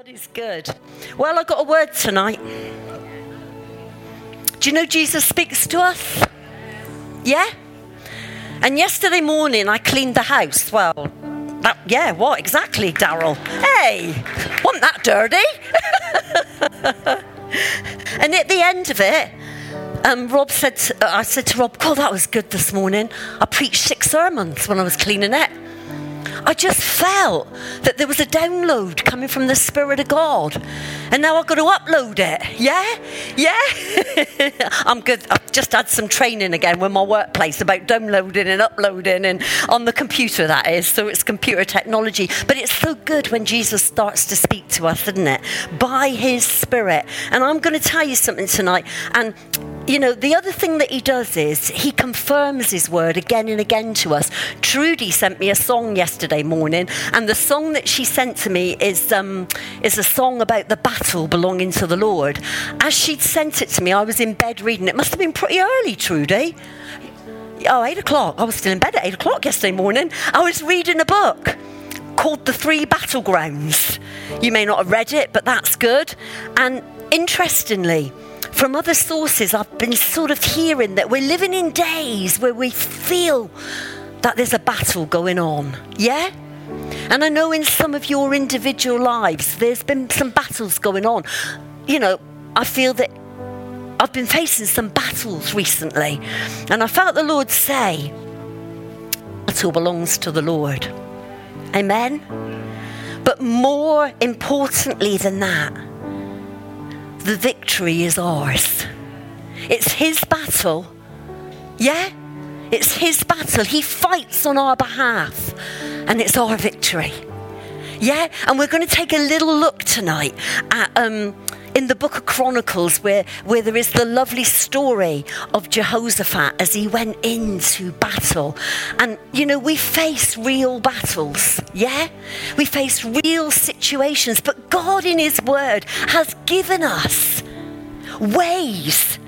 God is good. Well, I got a word tonight. Do you know Jesus speaks to us? Yeah? And yesterday morning I cleaned the house. Well, that, yeah, what exactly, Daryl? Hey, wasn't that dirty? and at the end of it, um, Rob said, to, uh, I said to Rob, "God, that was good this morning. I preached six sermons when I was cleaning it." I just felt that there was a download coming from the Spirit of God. And now I've got to upload it. Yeah? Yeah? I'm good. I've just had some training again with my workplace about downloading and uploading and on the computer, that is. So it's computer technology. But it's so good when Jesus starts to speak to us, isn't it? By his Spirit. And I'm going to tell you something tonight. And you know, the other thing that he does is he confirms his word again and again to us. Trudy sent me a song yesterday morning, and the song that she sent to me is, um, is a song about the battle belonging to the Lord. As she'd sent it to me, I was in bed reading. It must have been pretty early, Trudy. Oh, eight o'clock. I was still in bed at eight o'clock yesterday morning. I was reading a book called The Three Battlegrounds. You may not have read it, but that's good. And interestingly, from other sources, I've been sort of hearing that we're living in days where we feel that there's a battle going on. Yeah? And I know in some of your individual lives, there's been some battles going on. You know, I feel that I've been facing some battles recently, and I felt the Lord say, It all belongs to the Lord. Amen? But more importantly than that, the victory is ours. It's His battle. Yeah? It's His battle. He fights on our behalf, and it's our victory. Yeah? And we're going to take a little look tonight at. Um, in the book of Chronicles, where, where there is the lovely story of Jehoshaphat as he went into battle. And, you know, we face real battles, yeah? We face real situations, but God in His Word has given us ways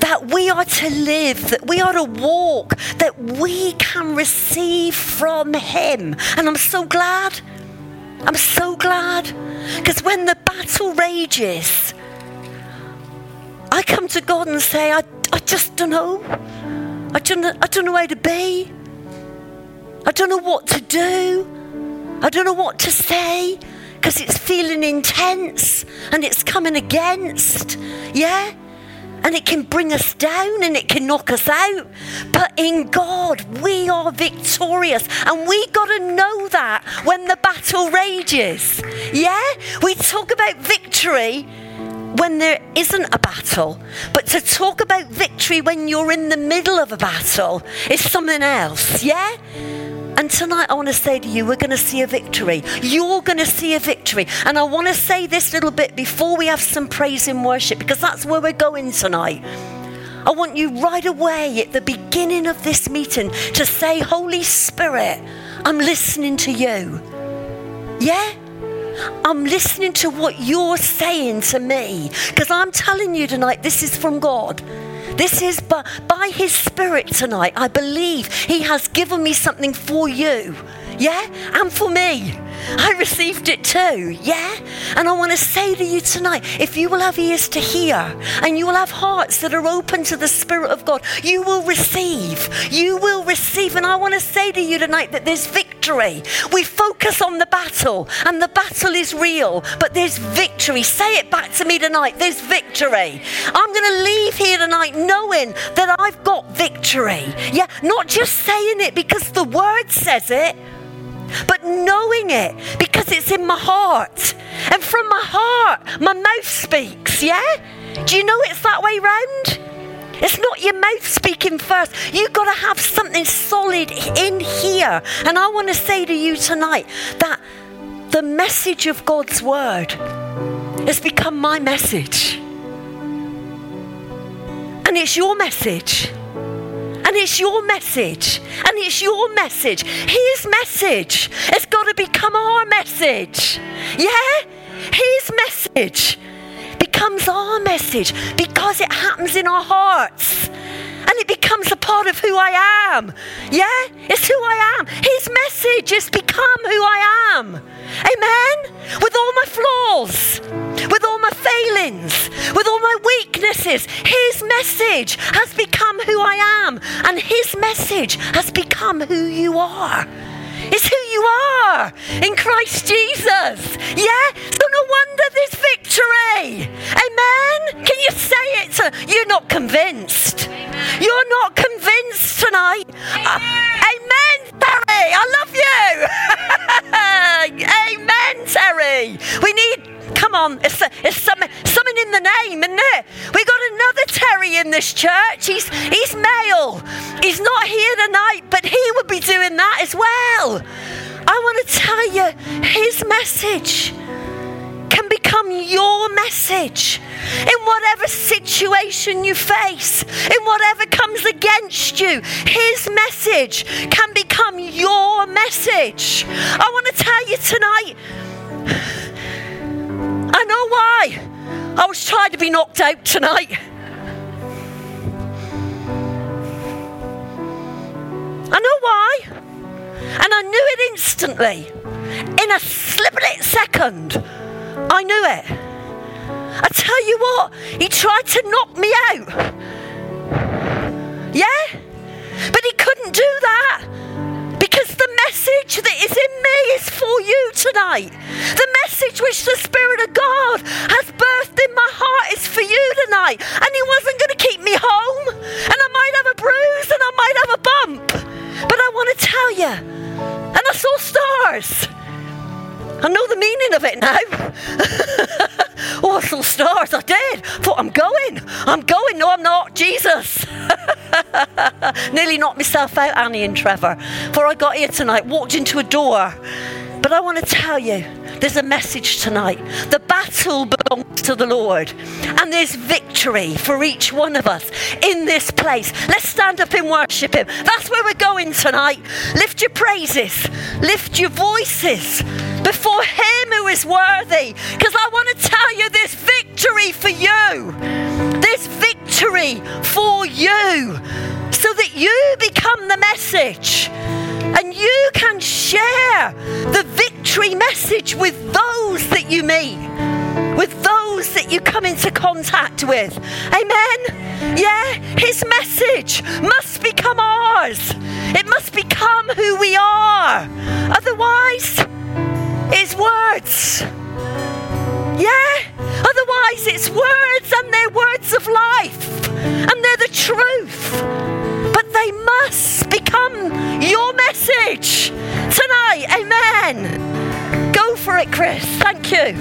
that we are to live, that we are to walk, that we can receive from Him. And I'm so glad. I'm so glad. Because when the battle rages, I come to God and say, I, I just don't know. I don't know, I don't know where to be. I don't know what to do. I don't know what to say because it's feeling intense and it's coming against. Yeah? And it can bring us down and it can knock us out. But in God, we are victorious, and we got to know that when the battle rages. Yeah? We talk about victory when there isn't a battle, but to talk about victory when you're in the middle of a battle is something else. Yeah? And tonight, I want to say to you, we're going to see a victory. You're going to see a victory. And I want to say this little bit before we have some praise and worship, because that's where we're going tonight. I want you right away at the beginning of this meeting to say, Holy Spirit, I'm listening to you. Yeah? I'm listening to what you're saying to me because I'm telling you tonight, this is from God. This is by, by His Spirit tonight. I believe He has given me something for you. Yeah? And for me. I received it too. Yeah? And I want to say to you tonight if you will have ears to hear and you will have hearts that are open to the Spirit of God, you will receive. You will receive. And I want to say to you tonight that there's victory. We focus on the battle and the battle is real, but there's victory. Say it back to me tonight. There's victory. I'm going to leave here tonight knowing that I've got victory. Yeah? Not just saying it because the word says it but knowing it because it's in my heart. And from my heart, my mouth speaks, yeah? Do you know it's that way round? It's not your mouth speaking first. You've got to have something solid in here. And I want to say to you tonight that the message of God's word has become my message. And it's your message. And it's your message. And it's your message. His message has got to become our message. Yeah? His message becomes our message because it happens in our hearts. And it becomes a part of who I am. Yeah? It's who I am. His message has become who I am. Amen? With all my flaws with all my failings, with all my weaknesses. His message has become who I am, and His message has become who you are. It's who you are in Christ Jesus. Yeah? So no wonder there's victory. Amen? Can you say it? To, you're not convinced. Amen. You're not convinced tonight. Amen. Uh, amen, Terry. I love you. amen, Terry. We need Come on, it's, it's something in the name, isn't it? We got another Terry in this church. He's, he's male. He's not here tonight, but he would be doing that as well. I want to tell you his message can become your message in whatever situation you face, in whatever comes against you. His message can become your message. I want to tell you tonight I know why. I was trying to be knocked out tonight. I know why. And I knew it instantly. In a split second, I knew it. I tell you what, he tried to knock me out. Yeah? But he couldn't do that because the message that is in me is for you tonight. The message which the Spirit of God has birthed in my heart is for you tonight. And He wasn't going to keep me home. And I might have a bruise and I might have a bump. But I want to tell you, and I saw stars. I know the meaning of it now. oh, I saw stars. I did. Thought I'm going. I'm going. No, I'm not. Jesus. Nearly knocked myself out, Annie and Trevor. Before I got here tonight, walked into a door. But I want to tell you, there's a message tonight. The battle belongs to the Lord, and there's victory for each one of us in this place. Let's stand up and worship Him. That's where we're going tonight. Lift your praises, lift your voices before Him who is worthy, because I want to tell you there's victory for you. There's victory for you so that you become the message and you can share the victory message with those that you meet, with those that you come into contact with. Amen? Yeah? His message must become ours, it must become who we are. Otherwise, it's words. Yeah? Otherwise, it's words and they're words of life and they're the truth But they must message tonight. Amen. Go for it, Chris. Thank you.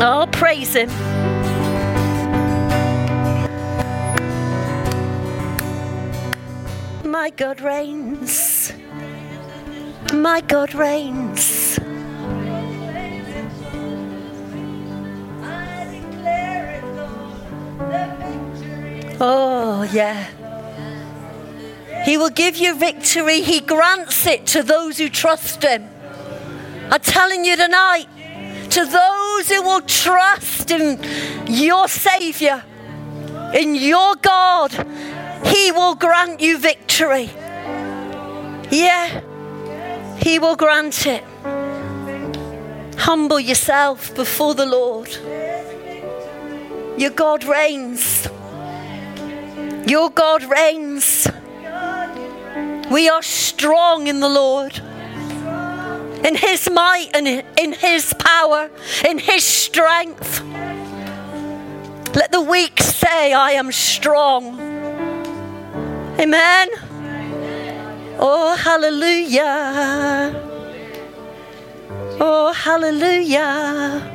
Oh, praise Him. My God reigns. My God reigns. Oh, yeah. He will give you victory. He grants it to those who trust Him. I'm telling you tonight, to those who will trust in your Savior, in your God, He will grant you victory. Yeah, He will grant it. Humble yourself before the Lord. Your God reigns. Your God reigns. We are strong in the Lord. In His might and in His power, in His strength. Let the weak say, I am strong. Amen. Oh, hallelujah. Oh, hallelujah.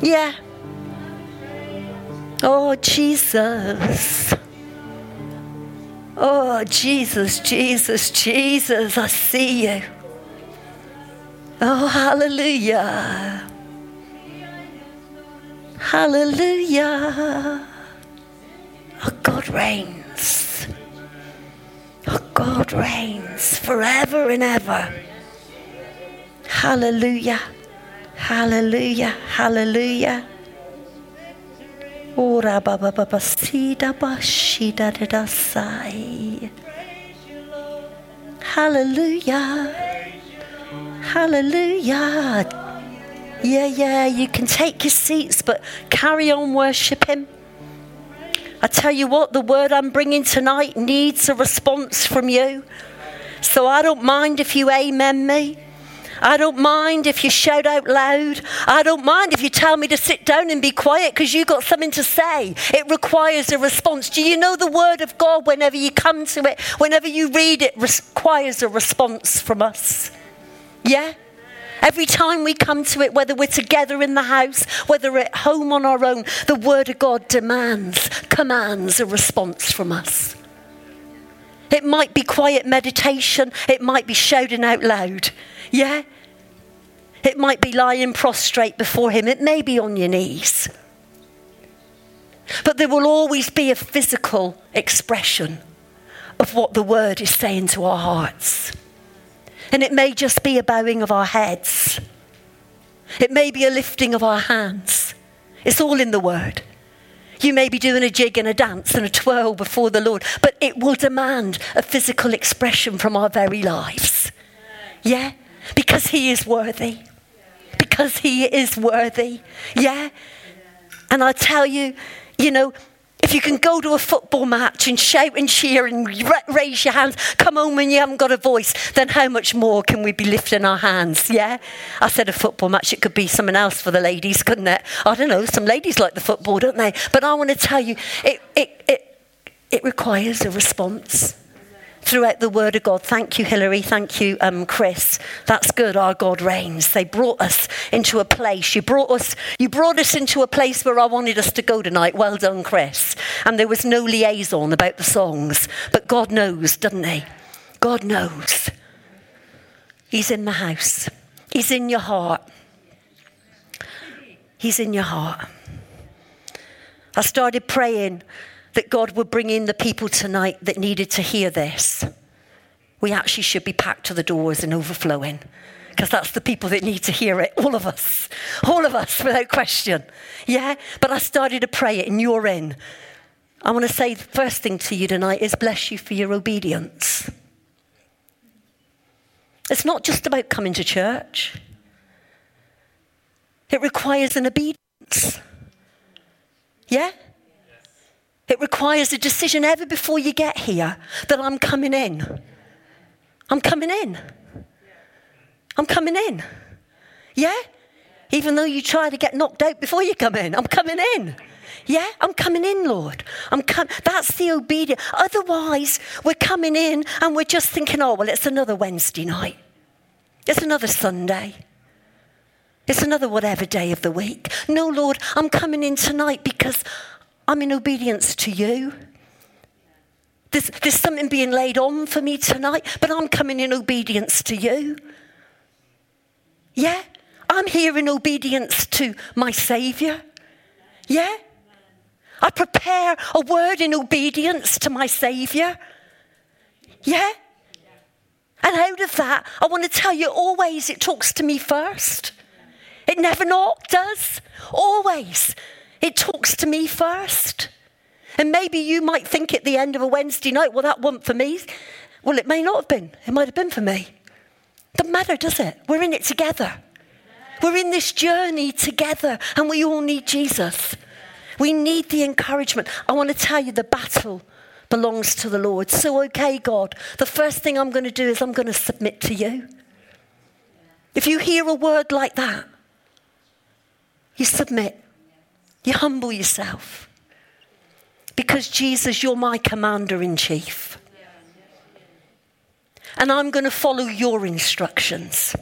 Yeah. Oh, Jesus. Oh, Jesus, Jesus, Jesus, I see you. Oh, hallelujah. Hallelujah. Oh, God reigns. Oh, God reigns forever and ever. Hallelujah. Hallelujah. Hallelujah. Ora baba sida bashida da sai. Hallelujah. Hallelujah. Yeah, yeah, you can take your seats, but carry on worshiping. I tell you what, the word I'm bringing tonight needs a response from you. So I don't mind if you amen me. I don't mind if you shout out loud. I don't mind if you tell me to sit down and be quiet because you've got something to say. It requires a response. Do you know the word of God, whenever you come to it, whenever you read it, requires a response from us? Yeah? Every time we come to it, whether we're together in the house, whether at home on our own, the Word of God demands, commands a response from us. It might be quiet meditation, it might be shouting out loud. Yeah? It might be lying prostrate before Him, it may be on your knees. But there will always be a physical expression of what the Word is saying to our hearts. And it may just be a bowing of our heads, it may be a lifting of our hands. It's all in the Word. You may be doing a jig and a dance and a twirl before the Lord, but it will demand a physical expression from our very lives. Yeah? Because He is worthy. Because He is worthy. Yeah? And I tell you, you know, if you can go to a football match and shout and cheer and raise your hands, come home when you haven't got a voice, then how much more can we be lifting our hands? Yeah? I said a football match, it could be something else for the ladies, couldn't it? I don't know, some ladies like the football, don't they? But I want to tell you, it, it, it, it requires a response throughout the Word of God. Thank you, Hillary. Thank you, um, Chris. That's good. Our God reigns. They brought us into a place. You brought us. You brought us into a place where I wanted us to go tonight. Well done, Chris. And there was no liaison about the songs, but God knows, doesn't He? God knows. He's in the house. He's in your heart. He's in your heart. I started praying that God would bring in the people tonight that needed to hear this. We actually should be packed to the doors and overflowing because that's the people that need to hear it. All of us. All of us, without question. Yeah? But I started to pray it, and you're in. I want to say the first thing to you tonight is bless you for your obedience. It's not just about coming to church, it requires an obedience. Yeah? It requires a decision ever before you get here that I'm coming in. I'm coming in. I'm coming in. Yeah? Even though you try to get knocked out before you come in, I'm coming in. Yeah, I'm coming in, Lord. I'm com- That's the obedience. Otherwise, we're coming in and we're just thinking, oh, well, it's another Wednesday night. It's another Sunday. It's another whatever day of the week. No, Lord, I'm coming in tonight because I'm in obedience to you. There's, there's something being laid on for me tonight, but I'm coming in obedience to you. Yeah? I'm here in obedience to my Savior. Yeah? I prepare a word in obedience to my Savior. Yeah? And out of that, I want to tell you always it talks to me first. It never not does. Always. It talks to me first. And maybe you might think at the end of a Wednesday night, well, that wasn't for me. Well, it may not have been. It might have been for me. Doesn't matter, does it? We're in it together. We're in this journey together, and we all need Jesus. We need the encouragement. I want to tell you the battle belongs to the Lord. So, okay, God, the first thing I'm going to do is I'm going to submit to you. If you hear a word like that, you submit. You humble yourself. Because, Jesus, you're my commander in chief. And I'm going to follow your instructions.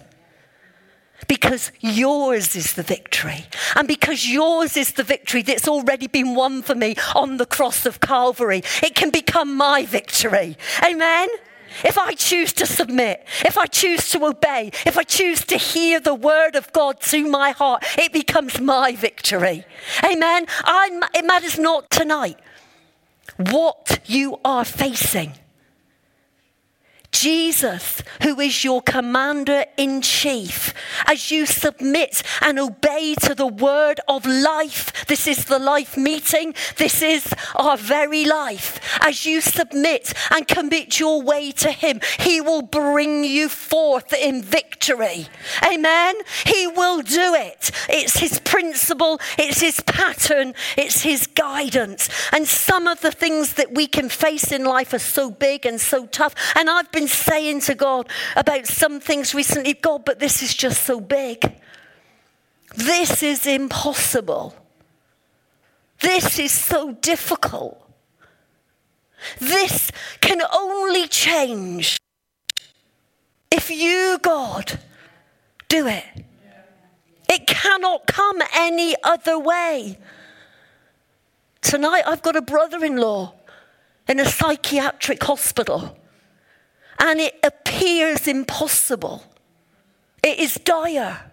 Because yours is the victory. And because yours is the victory that's already been won for me on the cross of Calvary, it can become my victory. Amen? If I choose to submit, if I choose to obey, if I choose to hear the word of God to my heart, it becomes my victory. Amen. I'm, it matters not tonight what you are facing. Jesus, who is your commander in chief, as you submit and obey to the word of life. This is the life meeting. This is our very life. As you submit and commit your way to Him, He will bring you forth in victory. Amen. He will do it. It's His principle, it's His pattern, it's His guidance. And some of the things that we can face in life are so big and so tough. And I've been saying to God about some things recently, God, but this is just so big. This is impossible. This is so difficult. This can only change if you, God, do it. It cannot come any other way. Tonight, I've got a brother in law in a psychiatric hospital, and it appears impossible. It is dire.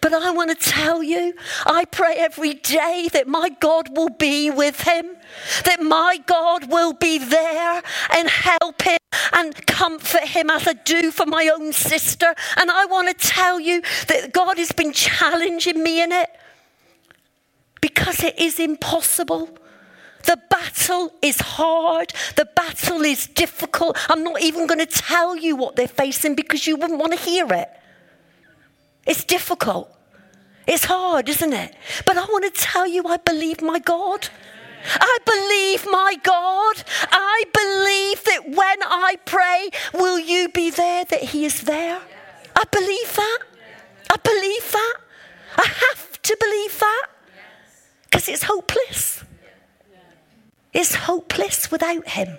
But I want to tell you, I pray every day that my God will be with him, that my God will be there and help him and comfort him as I do for my own sister. And I want to tell you that God has been challenging me in it because it is impossible. The battle is hard. The battle is difficult. I'm not even going to tell you what they're facing because you wouldn't want to hear it. It's difficult. It's hard, isn't it? But I want to tell you, I believe my God. I believe my God. I believe that when I pray, will you be there, that He is there? I believe that. I believe that. I have to believe that because it's hopeless. It's hopeless without Him.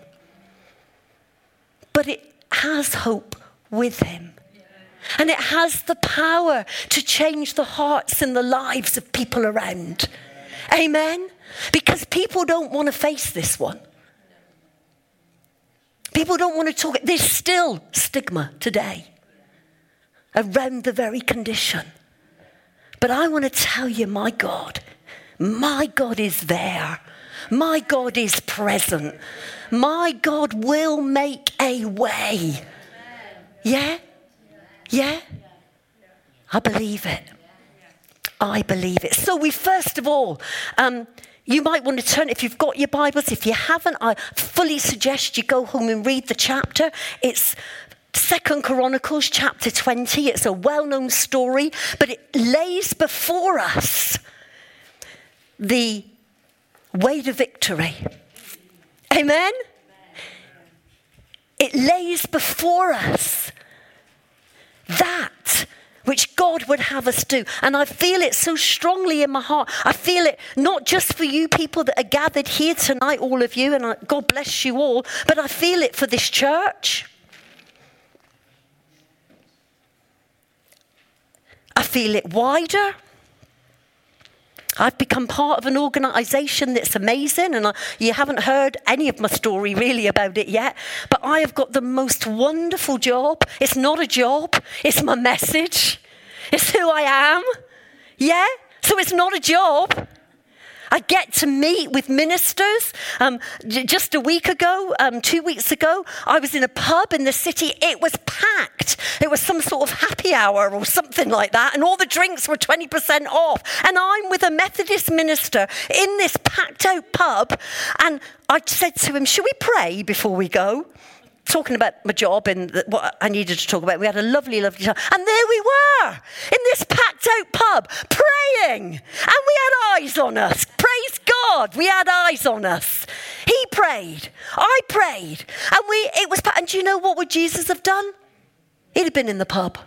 But it has hope with Him. And it has the power to change the hearts and the lives of people around. Amen? Because people don't want to face this one. People don't want to talk. There's still stigma today around the very condition. But I want to tell you, my God, my God is there. My God is present. My God will make a way. Yeah? Yeah? I believe it. I believe it. So, we first of all, um, you might want to turn, if you've got your Bibles, if you haven't, I fully suggest you go home and read the chapter. It's Second Chronicles chapter 20. It's a well known story, but it lays before us the way to victory. Amen? It lays before us that which God would have us do. And I feel it so strongly in my heart. I feel it not just for you people that are gathered here tonight, all of you, and God bless you all, but I feel it for this church. I feel it wider. I've become part of an organization that's amazing, and I, you haven't heard any of my story really about it yet. But I have got the most wonderful job. It's not a job, it's my message, it's who I am. Yeah? So it's not a job. I get to meet with ministers. Um, just a week ago, um, two weeks ago, I was in a pub in the city. It was packed. It was some sort of happy hour or something like that, and all the drinks were 20% off. And I'm with a Methodist minister in this packed out pub, and I said to him, Should we pray before we go? Talking about my job and what I needed to talk about. We had a lovely, lovely time. And there we were in this packed out pub praying. And we had eyes on us. Praise God. We had eyes on us. He prayed. I prayed. And we it was and do you know what would Jesus have done? He'd have been in the pub.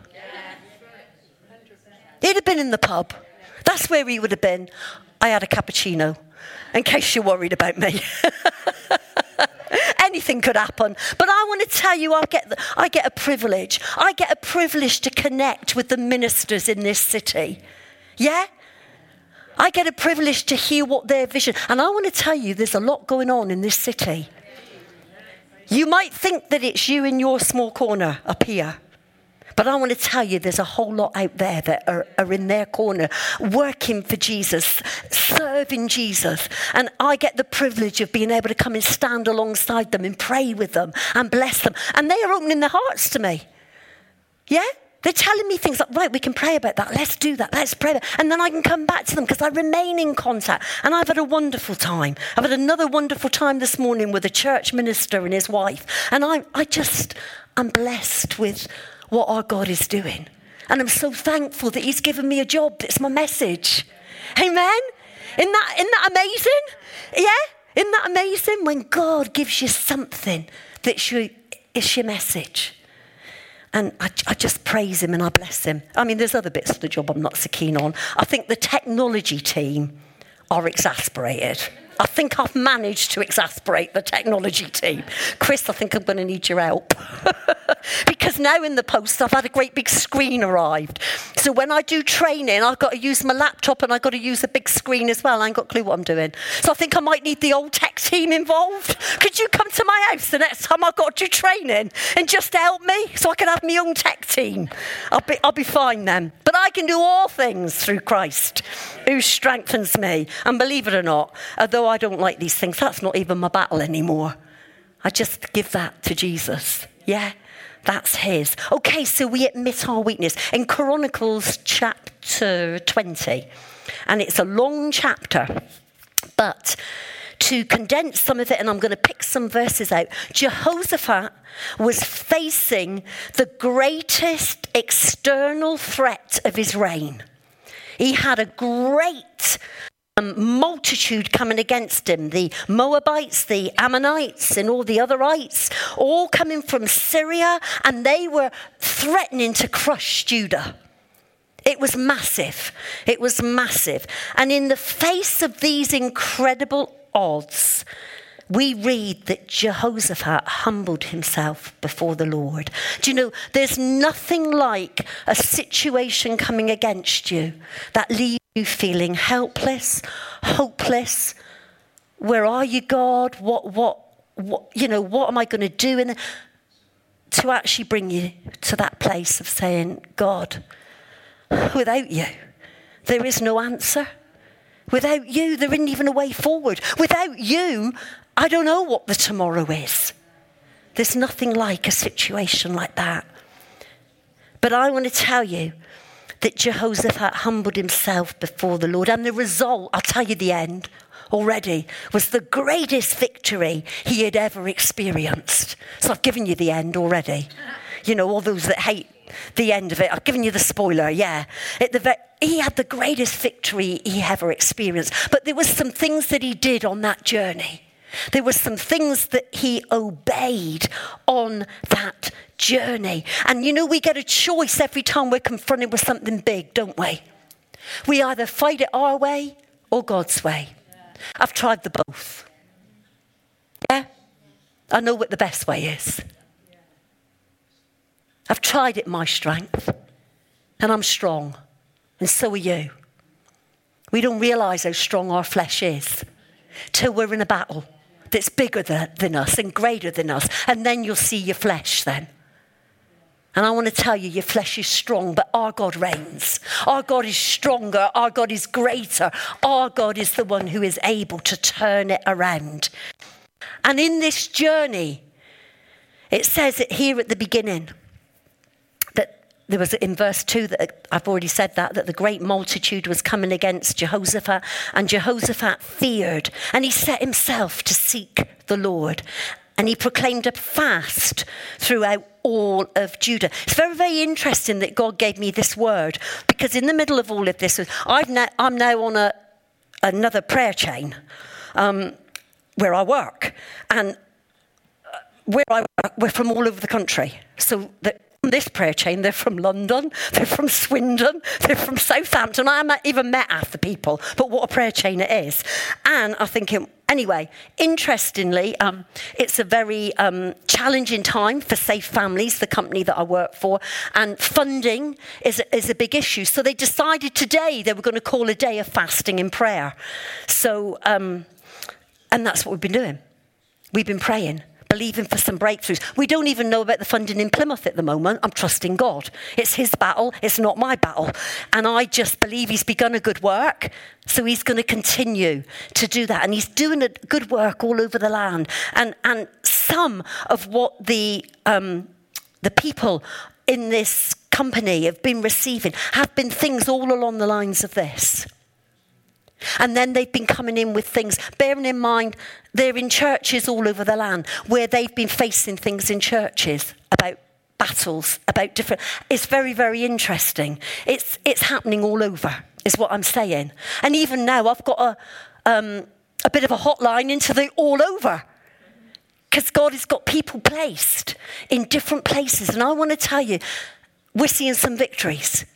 He'd have been in the pub. That's where he would have been. I had a cappuccino, in case you're worried about me. anything could happen. But I want to tell you, I get, I get a privilege. I get a privilege to connect with the ministers in this city. Yeah? I get a privilege to hear what their vision. And I want to tell you, there's a lot going on in this city. You might think that it's you in your small corner up here, But I want to tell you, there's a whole lot out there that are, are, in their corner, working for Jesus, serving Jesus. And I get the privilege of being able to come and stand alongside them and pray with them and bless them. And they are opening their hearts to me. Yeah? They're telling me things like, right, we can pray about that. Let's do that. Let's pray. That. And then I can come back to them because I remain in contact. And I've had a wonderful time. I've had another wonderful time this morning with a church minister and his wife. And I, I just, I'm blessed with what our God is doing. And I'm so thankful that He's given me a job that's my message. Amen? Isn't that, isn't that amazing? Yeah? Isn't that amazing when God gives you something that's your, is your message? And I, I, just praise him and I bless him. I mean, there's other bits of the job I'm not so keen on. I think the technology team are exasperated. I think I've managed to exasperate the technology team. Chris, I think I'm going to need your help. because now in the post, I've had a great big screen arrived. So when I do training, I've got to use my laptop and I've got to use a big screen as well. I ain't got a clue what I'm doing. So I think I might need the old tech team involved. Could you come to my house the next time I've got to do training and just help me so I can have my own tech team? I'll be, I'll be fine then. But I can do all things through Christ who strengthens me. And believe it or not, although I don't like these things, that's not even my battle anymore. I just give that to Jesus. Yeah, that's his. Okay, so we admit our weakness. In Chronicles chapter 20, and it's a long chapter, but to condense some of it, and I'm going to pick some verses out. Jehoshaphat was facing the greatest external threat of his reign. He had a great um, multitude coming against him the Moabites, the Ammonites, and all the otherites, all coming from Syria, and they were threatening to crush Judah. It was massive. It was massive. And in the face of these incredible odds, we read that Jehoshaphat humbled himself before the Lord. Do you know, there's nothing like a situation coming against you that leaves you feeling helpless, hopeless. Where are you, God? What, what, what, you know, what am I going to do? And to actually bring you to that place of saying, God, without you, there is no answer. Without you, there isn't even a way forward. Without you, I don't know what the tomorrow is. There's nothing like a situation like that. But I want to tell you that Jehoshaphat humbled himself before the Lord. And the result, I'll tell you the end already, was the greatest victory he had ever experienced. So I've given you the end already. You know, all those that hate the end of it, I've given you the spoiler, yeah. The, he had the greatest victory he ever experienced. But there were some things that he did on that journey there were some things that he obeyed on that journey. And you know, we get a choice every time we're confronted with something big, don't we? We either fight it our way or God's way. I've tried the both. Yeah? I know what the best way is. I've tried it my strength, and I'm strong, and so are you. We don't realize how strong our flesh is till we're in a battle that's bigger than, than us and greater than us. And then you'll see your flesh then. And I want to tell you, your flesh is strong, but our God reigns. Our God is stronger. Our God is greater. Our God is the one who is able to turn it around. And in this journey, it says it here at the beginning there was in verse 2 that I've already said that, that the great multitude was coming against Jehoshaphat, and Jehoshaphat feared, and he set himself to seek the Lord. And he proclaimed a fast throughout all of Judah. It's very, very interesting that God gave me this word because in the middle of all of this, i am now on a, another prayer chain um, where I work. And uh, where I work, we're from all over the country. So that this prayer chain. They're from London, they're from Swindon, they're from Southampton. I haven't even met half the people, but what a prayer chain it is. And I think, anyway, interestingly, um, it's a very um, challenging time for Safe Families, the company that I work for, and funding is, is a big issue. So they decided today they were going to call a day of fasting and prayer. So, um, and that's what we've been doing. We've been praying believing for some breakthroughs. We don't even know about the funding in Plymouth at the moment. I'm trusting God. It's his battle, it's not my battle. And I just believe he's begun a good work. So he's going to continue to do that. And he's doing a good work all over the land. And, and some of what the, um, the people in this company have been receiving have been things all along the lines of this. And then they've been coming in with things, bearing in mind they're in churches all over the land where they've been facing things in churches about battles, about different. It's very, very interesting. It's, it's happening all over, is what I'm saying. And even now, I've got a, um, a bit of a hotline into the all over. Because God has got people placed in different places. And I want to tell you, we're seeing some victories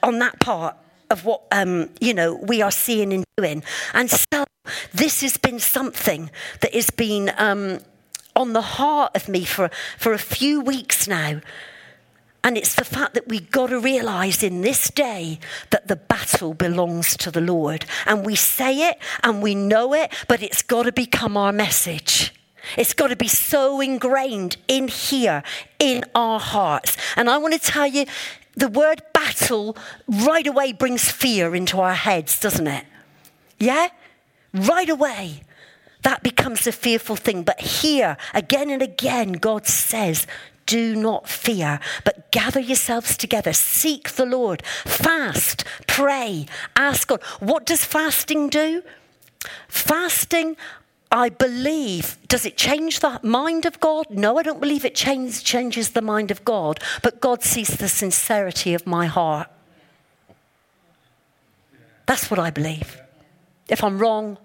on that part of what um, you know we are seeing and doing. And so this has been something that has been um, on the heart of me for for a few weeks now. And it's the fact that we've got to realize in this day that the battle belongs to the Lord. And we say it and we know it, but it's got to become our message. It's got to be so ingrained in here, in our hearts. And I want to tell you, the word battle right away brings fear into our heads, doesn't it? Yeah? Right away. That becomes a fearful thing. But here, again and again, God says, do not fear, but gather yourselves together, seek the Lord, fast, pray, ask God. What does fasting do? Fasting I believe, does it change the mind of God? No, I don't believe it change, changes the mind of God, but God sees the sincerity of my heart. That's what I believe. If I'm wrong,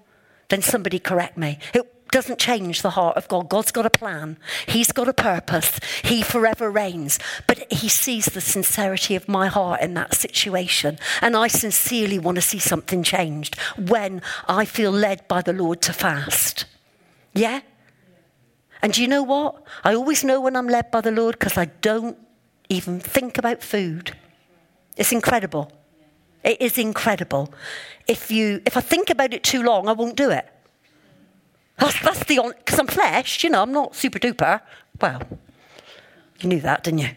then somebody correct me. It doesn't change the heart of God. God's got a plan, He's got a purpose, He forever reigns. But He sees the sincerity of my heart in that situation. And I sincerely want to see something changed when I feel led by the Lord to fast. Yeah? And do you know what? I always know when I'm led by the Lord because I don't even think about food. It's incredible. It is incredible. If you if I think about it too long, I won't do it. That's, that's the on, because I'm flesh, you know, I'm not super duper. Well, you knew that, didn't you?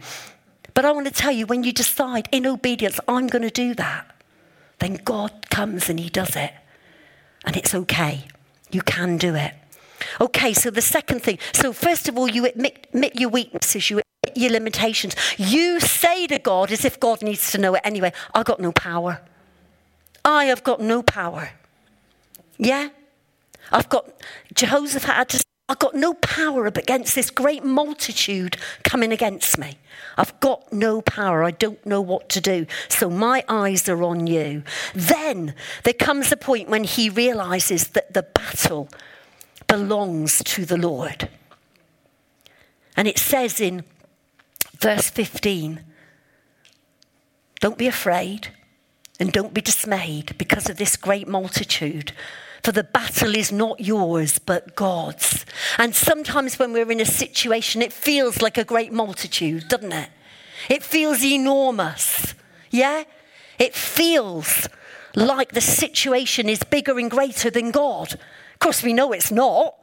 But I want to tell you, when you decide in obedience, I'm going to do that, then God comes and He does it. And it's okay. You can do it. Okay, so the second thing. So, first of all, you admit, admit your weaknesses, you admit your limitations. You say to God, as if God needs to know it anyway, I've got no power. I have got no power. Yeah? I've got, Jehoshaphat had to I've got no power against this great multitude coming against me. I've got no power. I don't know what to do. So my eyes are on you. Then there comes a point when he realizes that the battle belongs to the Lord. And it says in verse 15 don't be afraid and don't be dismayed because of this great multitude. For the battle is not yours, but God's. And sometimes when we're in a situation, it feels like a great multitude, doesn't it? It feels enormous. Yeah? It feels like the situation is bigger and greater than God Of course, we know it's not,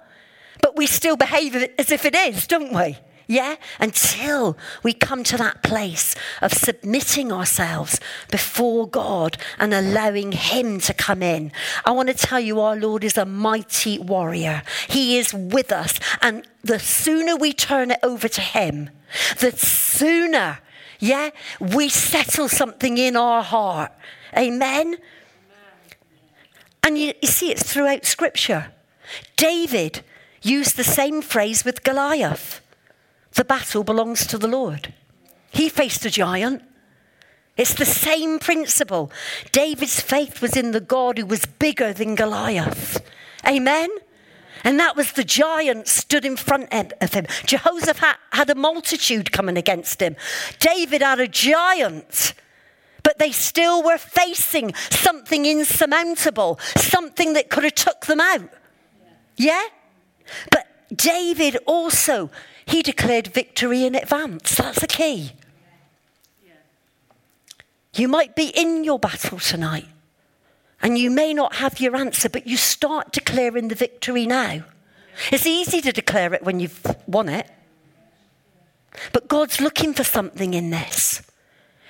but we still behave as if it is, don't we? Yeah? Until we come to that place of submitting ourselves before God and allowing Him to come in. I want to tell you, our Lord is a mighty warrior. He is with us. And the sooner we turn it over to Him, the sooner, yeah, we settle something in our heart. Amen? And you, you see, it's throughout Scripture. David used the same phrase with Goliath the battle belongs to the Lord. He faced a giant. It's the same principle. David's faith was in the God who was bigger than Goliath. Amen? And that was the giant stood in front of him. Jehoshaphat had a multitude coming against him. David had a giant but they still were facing something insurmountable, something that could have took them out. Yeah? But David also, he declared victory in advance. That's the key. You might be in your battle tonight and you may not have your answer, but you start declaring the victory now. It's easy to declare it when you've won it. But God's looking for something in this.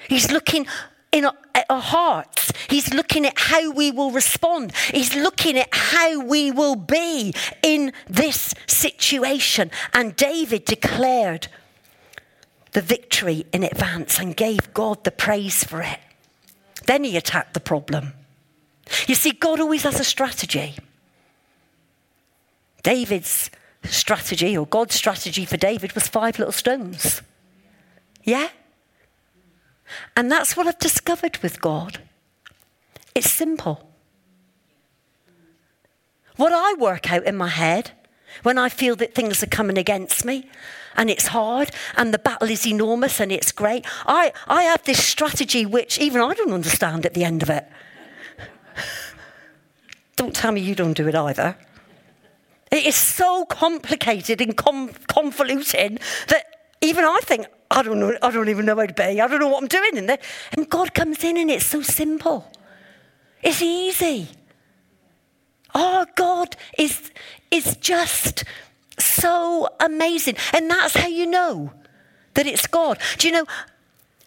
He's looking in our, hearts. He's looking at how we will respond. He's looking at how we will be in this situation. And David declared the victory in advance and gave God the praise for it. Then he attacked the problem. You see, God always has a strategy. David's strategy, or God's strategy for David, was five little stones. Yeah? And that's what I've discovered with God. It's simple. What I work out in my head when I feel that things are coming against me and it's hard and the battle is enormous and it's great, I, I have this strategy which even I don't understand at the end of it. don't tell me you don't do it either. It is so complicated and convoluted that even I think, I don't know, I don't even know how to be. I don't know what I'm doing in there. And God comes in and it's so simple. It's easy. Our God is, is just so amazing. And that's how you know that it's God. Do you know,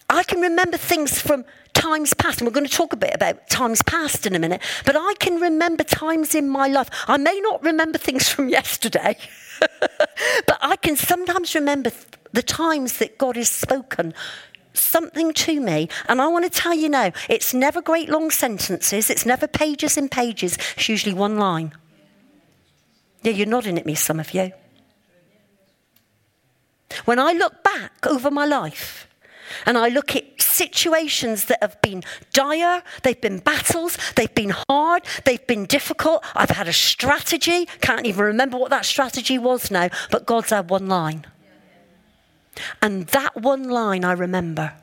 I can remember things from times past, and we're going to talk a bit about times past in a minute, but I can remember times in my life. I may not remember things from yesterday, but I can sometimes remember the times that God has spoken something to me. And I want to tell you now, it's never great long sentences, it's never pages and pages, it's usually one line. Yeah, you're nodding at me, some of you. When I look back over my life, and I look at situations that have been dire, they've been battles, they've been hard, they've been difficult. I've had a strategy, can't even remember what that strategy was now, but God's had one line. And that one line I remember.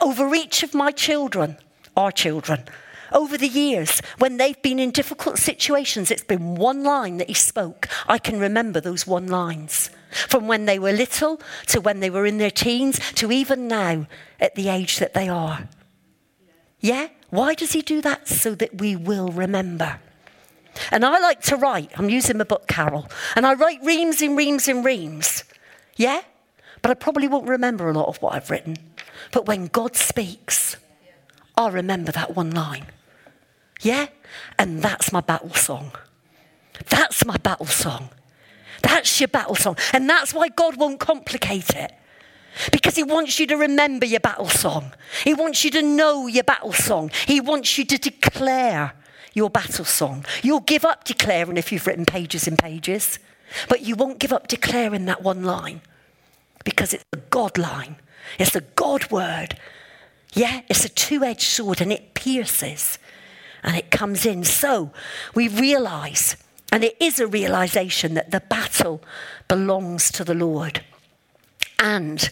Over each of my children, our children, over the years, when they've been in difficult situations, it's been one line that he spoke. I can remember those one lines. From when they were little to when they were in their teens to even now at the age that they are. Yeah? Why does he do that? So that we will remember. And I like to write. I'm using my book, Carol. And I write reams and reams and reams. Yeah? I probably won't remember a lot of what I've written. But when God speaks, I'll remember that one line. Yeah? And that's my battle song. That's my battle song. That's your battle song. And that's why God won't complicate it. Because he wants you to remember your battle song. He wants you to know your battle song. He wants you to declare your battle song. You'll give up declaring if you've written pages and pages, but you won't give up declaring that one line because it's a God line. It's a God word. Yeah, it's a two edged sword and it pierces and it comes in. So we realize and it is a realization that the battle belongs to the Lord. And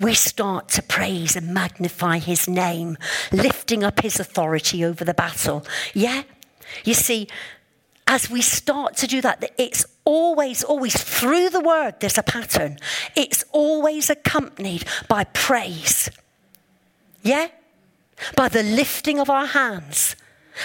we start to praise and magnify his name, lifting up his authority over the battle. Yeah? You see, as we start to do that, it's always, always through the word, there's a pattern. It's always accompanied by praise. Yeah? By the lifting of our hands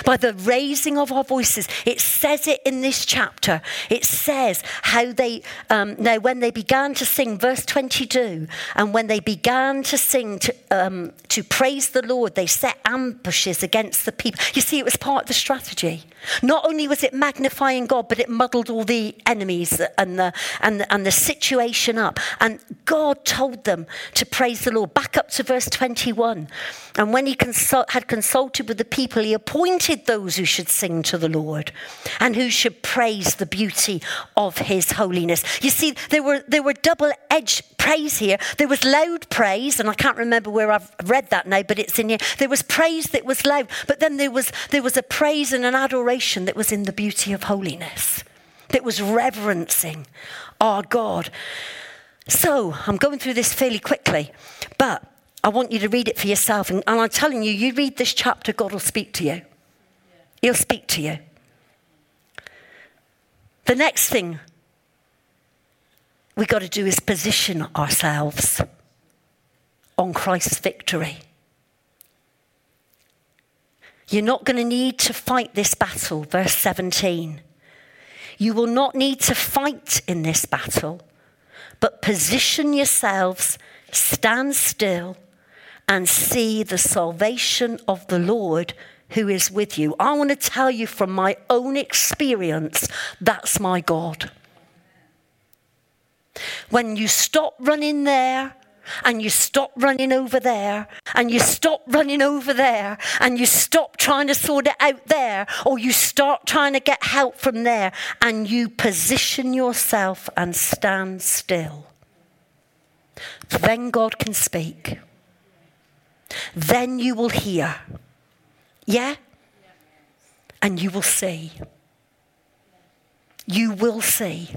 by the raising of our voices. It says it in this chapter. It says how they, um, now when they began to sing, verse 22, and when they began to sing to, um, to praise the Lord, they set ambushes against the people. You see, it was part of the strategy. Not only was it magnifying God, but it muddled all the enemies and the, and and the situation up. And God told them to praise the Lord. Back up to verse 21. And when he had consulted with the people, he appointed those who should sing to the Lord and who should praise the beauty of his holiness. You see, there were, there were double edged praise here. There was loud praise, and I can't remember where I've read that now, but it's in here. There was praise that was loud, but then there was, there was a praise and an adoration that was in the beauty of holiness, that was reverencing our God. So I'm going through this fairly quickly, but I want you to read it for yourself. And, and I'm telling you, you read this chapter, God will speak to you. He'll speak to you. The next thing we've got to do is position ourselves on Christ's victory. You're not going to need to fight this battle, verse 17. You will not need to fight in this battle, but position yourselves, stand still, and see the salvation of the Lord who is with you. I want to tell you from my own experience that's my God. When you stop running there and you stop running over there, and you stop running over there, and you stop trying to sort it out there, or you start trying to get help from there, and you position yourself and stand still, then God can speak. Then you will hear. Yeah? And you will see. You will see.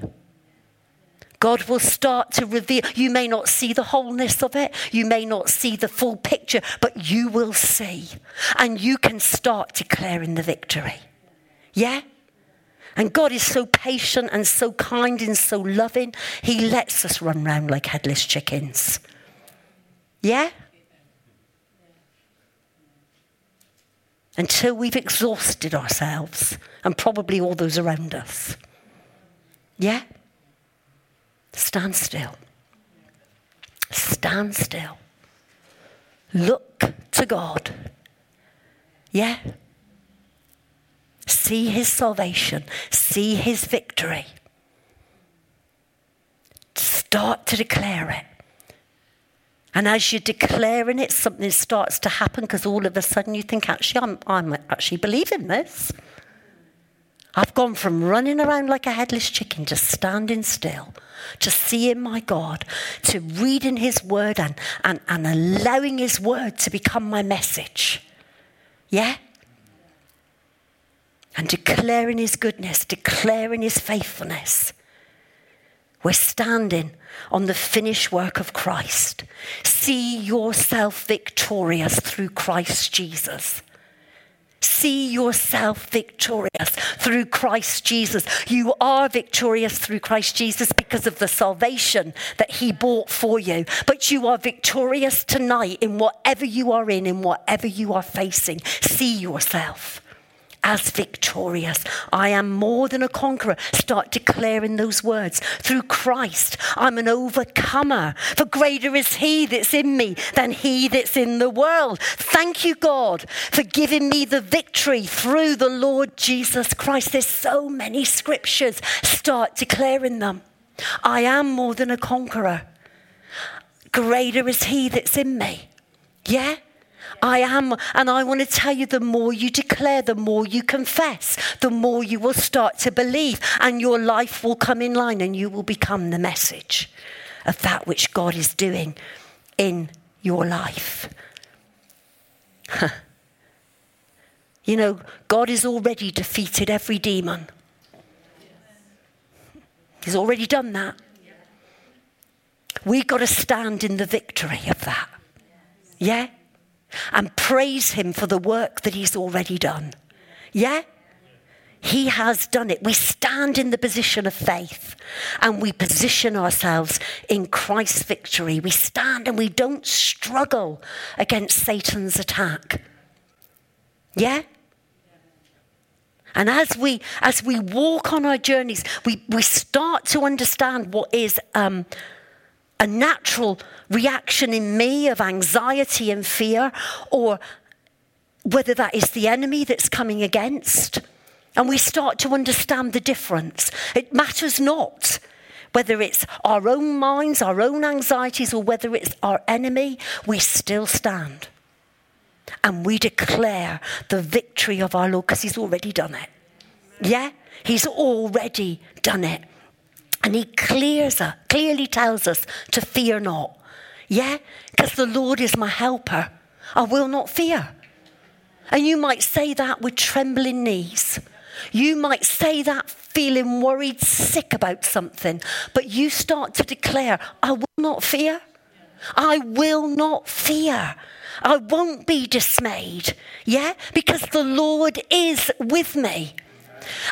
God will start to reveal. You may not see the wholeness of it, you may not see the full picture, but you will see. And you can start declaring the victory. Yeah? And God is so patient and so kind and so loving, He lets us run round like headless chickens. Yeah? Until we've exhausted ourselves and probably all those around us. Yeah? Stand still. Stand still. Look to God. Yeah? See his salvation, see his victory. Start to declare it. And as you're declaring it, something starts to happen because all of a sudden you think, actually, I'm, I'm actually believing this. I've gone from running around like a headless chicken to standing still, to seeing my God, to reading His word and, and, and allowing His word to become my message. Yeah? And declaring His goodness, declaring His faithfulness. We're standing on the finished work of Christ. See yourself victorious through Christ Jesus. See yourself victorious through Christ Jesus. You are victorious through Christ Jesus because of the salvation that He bought for you. But you are victorious tonight in whatever you are in, in whatever you are facing. See yourself as victorious. I am more than a conqueror. Start declaring those words. Through Christ, I'm an overcomer. For greater is He that's in me than He that's in the world. Thank you, God, for giving me the victory through the Lord Jesus Christ. There's so many scriptures. Start declaring them. I am more than a conqueror. Greater is He that's in me. Yeah? I am. And I want to tell you the more you declare, the more you confess, the more you will start to believe, and your life will come in line and you will become the message of that which God is doing in your life. you know, God has already defeated every demon. He's already done that. We've got to stand in the victory of that. Yeah? And praise Him for the work that He's already done. Yeah? He has done it. We stand in the position of faith and we position ourselves in Christ's victory. We stand and we don't struggle against Satan's attack. Yeah? And as we as we walk on our journeys, we, we start to understand what is um, a natural reaction in me of anxiety and fear, or whether that is the enemy that's coming against. And we start to understand the difference. It matters not whether it's our own minds, our own anxieties, or whether it's our enemy, we still stand. And we declare the victory of our Lord because He's already done it. Yeah? He's already done it. And he clears us, clearly tells us to fear not. Yeah? Because the Lord is my helper. I will not fear. And you might say that with trembling knees. You might say that feeling worried, sick about something, but you start to declare, I will not fear. I will not fear. I won't be dismayed. Yeah? Because the Lord is with me.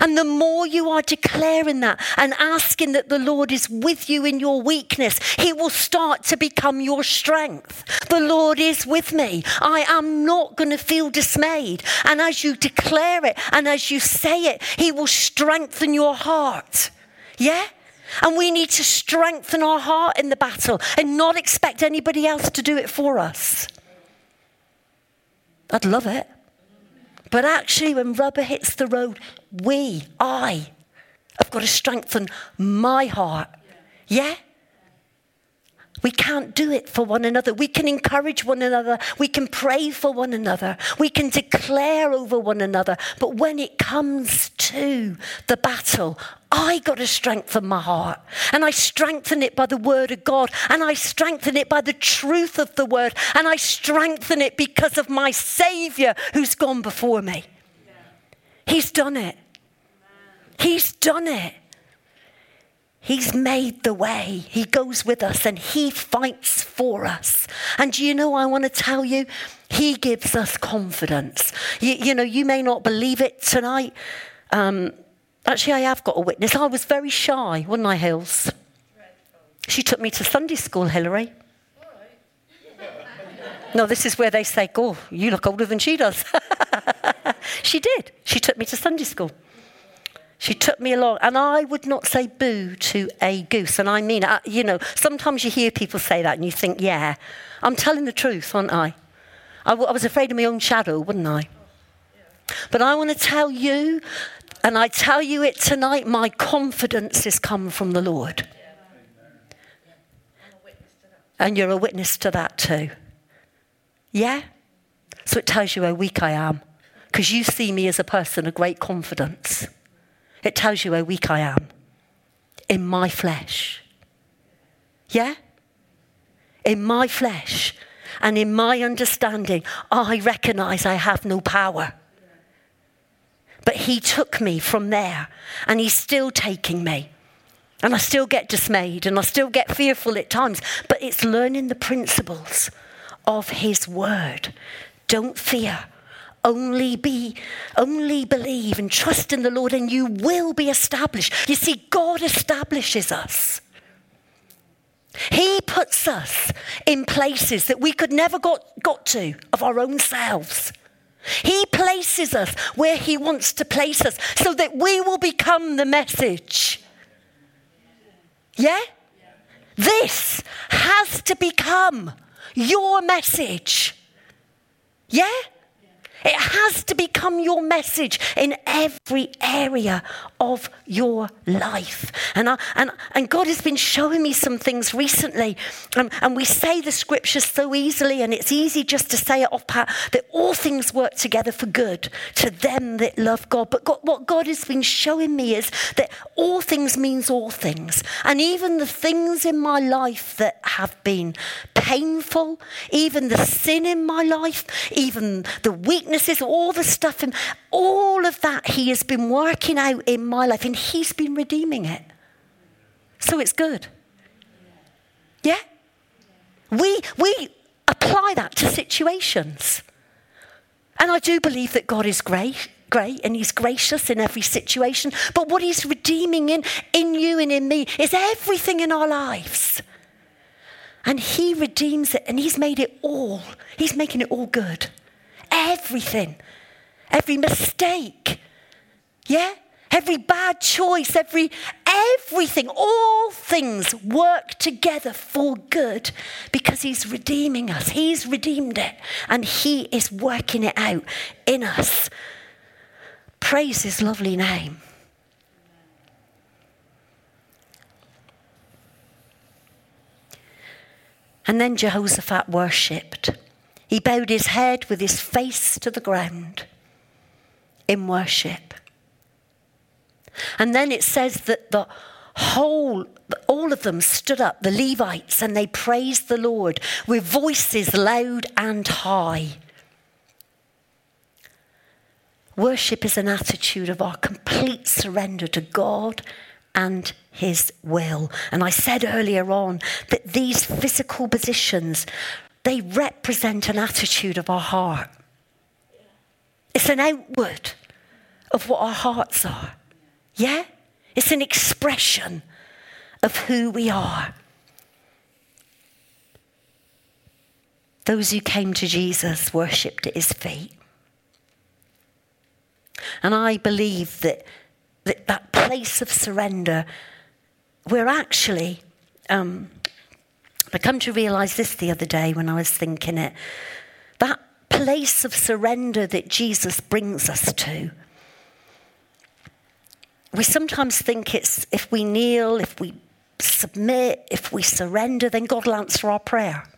And the more you are declaring that and asking that the Lord is with you in your weakness, He will start to become your strength. The Lord is with me. I am not going to feel dismayed. And as you declare it and as you say it, He will strengthen your heart. Yeah? And we need to strengthen our heart in the battle and not expect anybody else to do it for us. I'd love it. But actually, when rubber hits the road, we, I, have got to strengthen my heart. Yeah? We can't do it for one another. We can encourage one another. We can pray for one another. We can declare over one another. But when it comes to the battle, I got to strengthen my heart. And I strengthen it by the word of God. And I strengthen it by the truth of the word. And I strengthen it because of my Savior who's gone before me. He's done it. He's done it. He's made the way. He goes with us and He fights for us. And you know, I want to tell you, He gives us confidence. You, you know, you may not believe it tonight. Um, actually, I have got a witness. I was very shy, wasn't I, Hills? She took me to Sunday school, Hillary. No, this is where they say, Oh, you look older than she does. she did. She took me to Sunday school. She took me along, and I would not say boo to a goose. And I mean, uh, you know, sometimes you hear people say that and you think, yeah, I'm telling the truth, aren't I? I, w- I was afraid of my own shadow, wouldn't I? But I want to tell you, and I tell you it tonight, my confidence has come from the Lord. And you're a witness to that too. Yeah? So it tells you how weak I am. Because you see me as a person of great confidence. It tells you how weak I am in my flesh. Yeah? In my flesh and in my understanding, I recognize I have no power. But He took me from there and He's still taking me. And I still get dismayed and I still get fearful at times, but it's learning the principles of His word. Don't fear. Only be, only believe and trust in the Lord, and you will be established. You see, God establishes us. He puts us in places that we could never got, got to of our own selves. He places us where He wants to place us so that we will become the message. Yeah? This has to become your message. Yeah? It has to become your message in every area of your life. And, I, and, and God has been showing me some things recently. Um, and we say the scriptures so easily, and it's easy just to say it off pat that all things work together for good to them that love God. But God, what God has been showing me is that all things means all things. And even the things in my life that have been painful, even the sin in my life, even the weaknesses, all the stuff, and all of that He has been working out in my life, and He's been redeeming it. So it's good. Yeah? We, we apply that to situations. And I do believe that God is great, great, and He's gracious in every situation. But what He's redeeming in, in you and in me is everything in our lives. And He redeems it and He's made it all. He's making it all good. Everything. Every mistake. Yeah? Every bad choice, every everything, all things work together for good because he's redeeming us. He's redeemed it and he is working it out in us. Praise his lovely name. And then Jehoshaphat worshipped. He bowed his head with his face to the ground in worship. And then it says that the whole, all of them stood up, the Levites, and they praised the Lord with voices loud and high. Worship is an attitude of our complete surrender to God and his will. And I said earlier on that these physical positions, they represent an attitude of our heart. It's an outward of what our hearts are. Yeah? It's an expression of who we are. Those who came to Jesus worshipped at his feet. And I believe that that, that place of surrender, we're actually, um, I come to realize this the other day when I was thinking it. That place of surrender that Jesus brings us to. We sometimes think it's if we kneel, if we submit, if we surrender, then God will answer our prayer.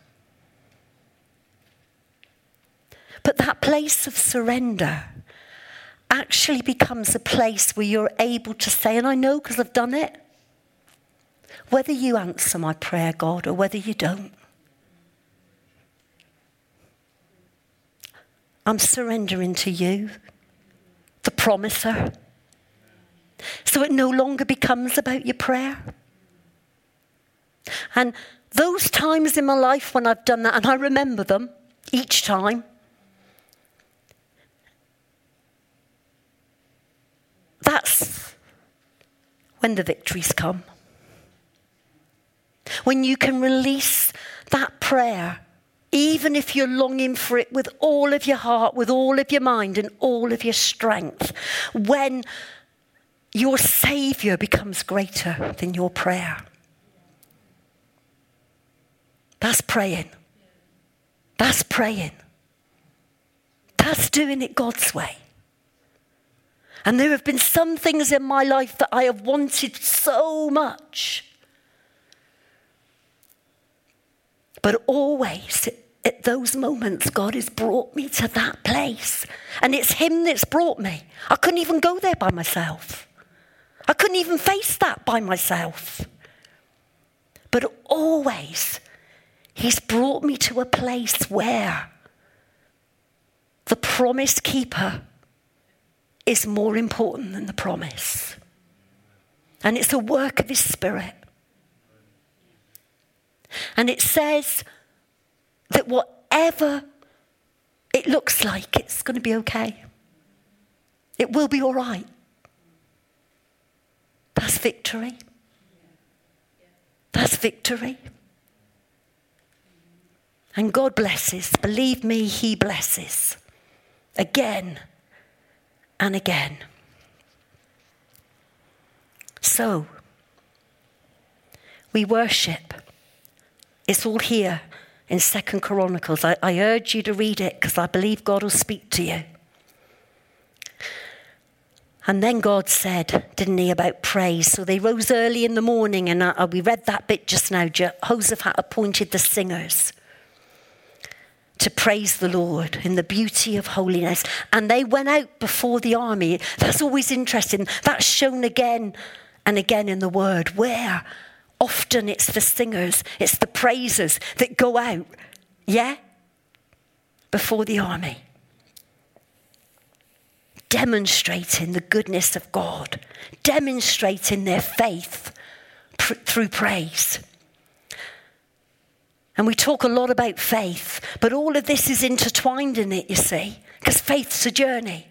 But that place of surrender actually becomes a place where you're able to say, and I know because I've done it, whether you answer my prayer, God, or whether you don't. I'm surrendering to you, the promiser. So it no longer becomes about your prayer. And those times in my life when I've done that, and I remember them each time, that's when the victories come. When you can release that prayer, even if you're longing for it with all of your heart, with all of your mind, and all of your strength, when your Saviour becomes greater than your prayer. That's praying. That's praying. That's doing it God's way. And there have been some things in my life that I have wanted so much. But always at those moments, God has brought me to that place. And it's Him that's brought me. I couldn't even go there by myself. I couldn't even face that by myself. But always, He's brought me to a place where the promise keeper is more important than the promise. And it's a work of His Spirit. And it says that whatever it looks like, it's going to be okay. It will be all right. That's victory. That's victory. And God blesses. Believe me, He blesses. Again and again. So, we worship. It's all here in Second Chronicles. I, I urge you to read it because I believe God will speak to you. And then God said, didn't he, about praise. So they rose early in the morning, and uh, we read that bit just now. Jehoshaphat appointed the singers to praise the Lord in the beauty of holiness. And they went out before the army. That's always interesting. That's shown again and again in the word, where often it's the singers, it's the praisers that go out, yeah, before the army. Demonstrating the goodness of God, demonstrating their faith pr- through praise. And we talk a lot about faith, but all of this is intertwined in it, you see, because faith's a journey.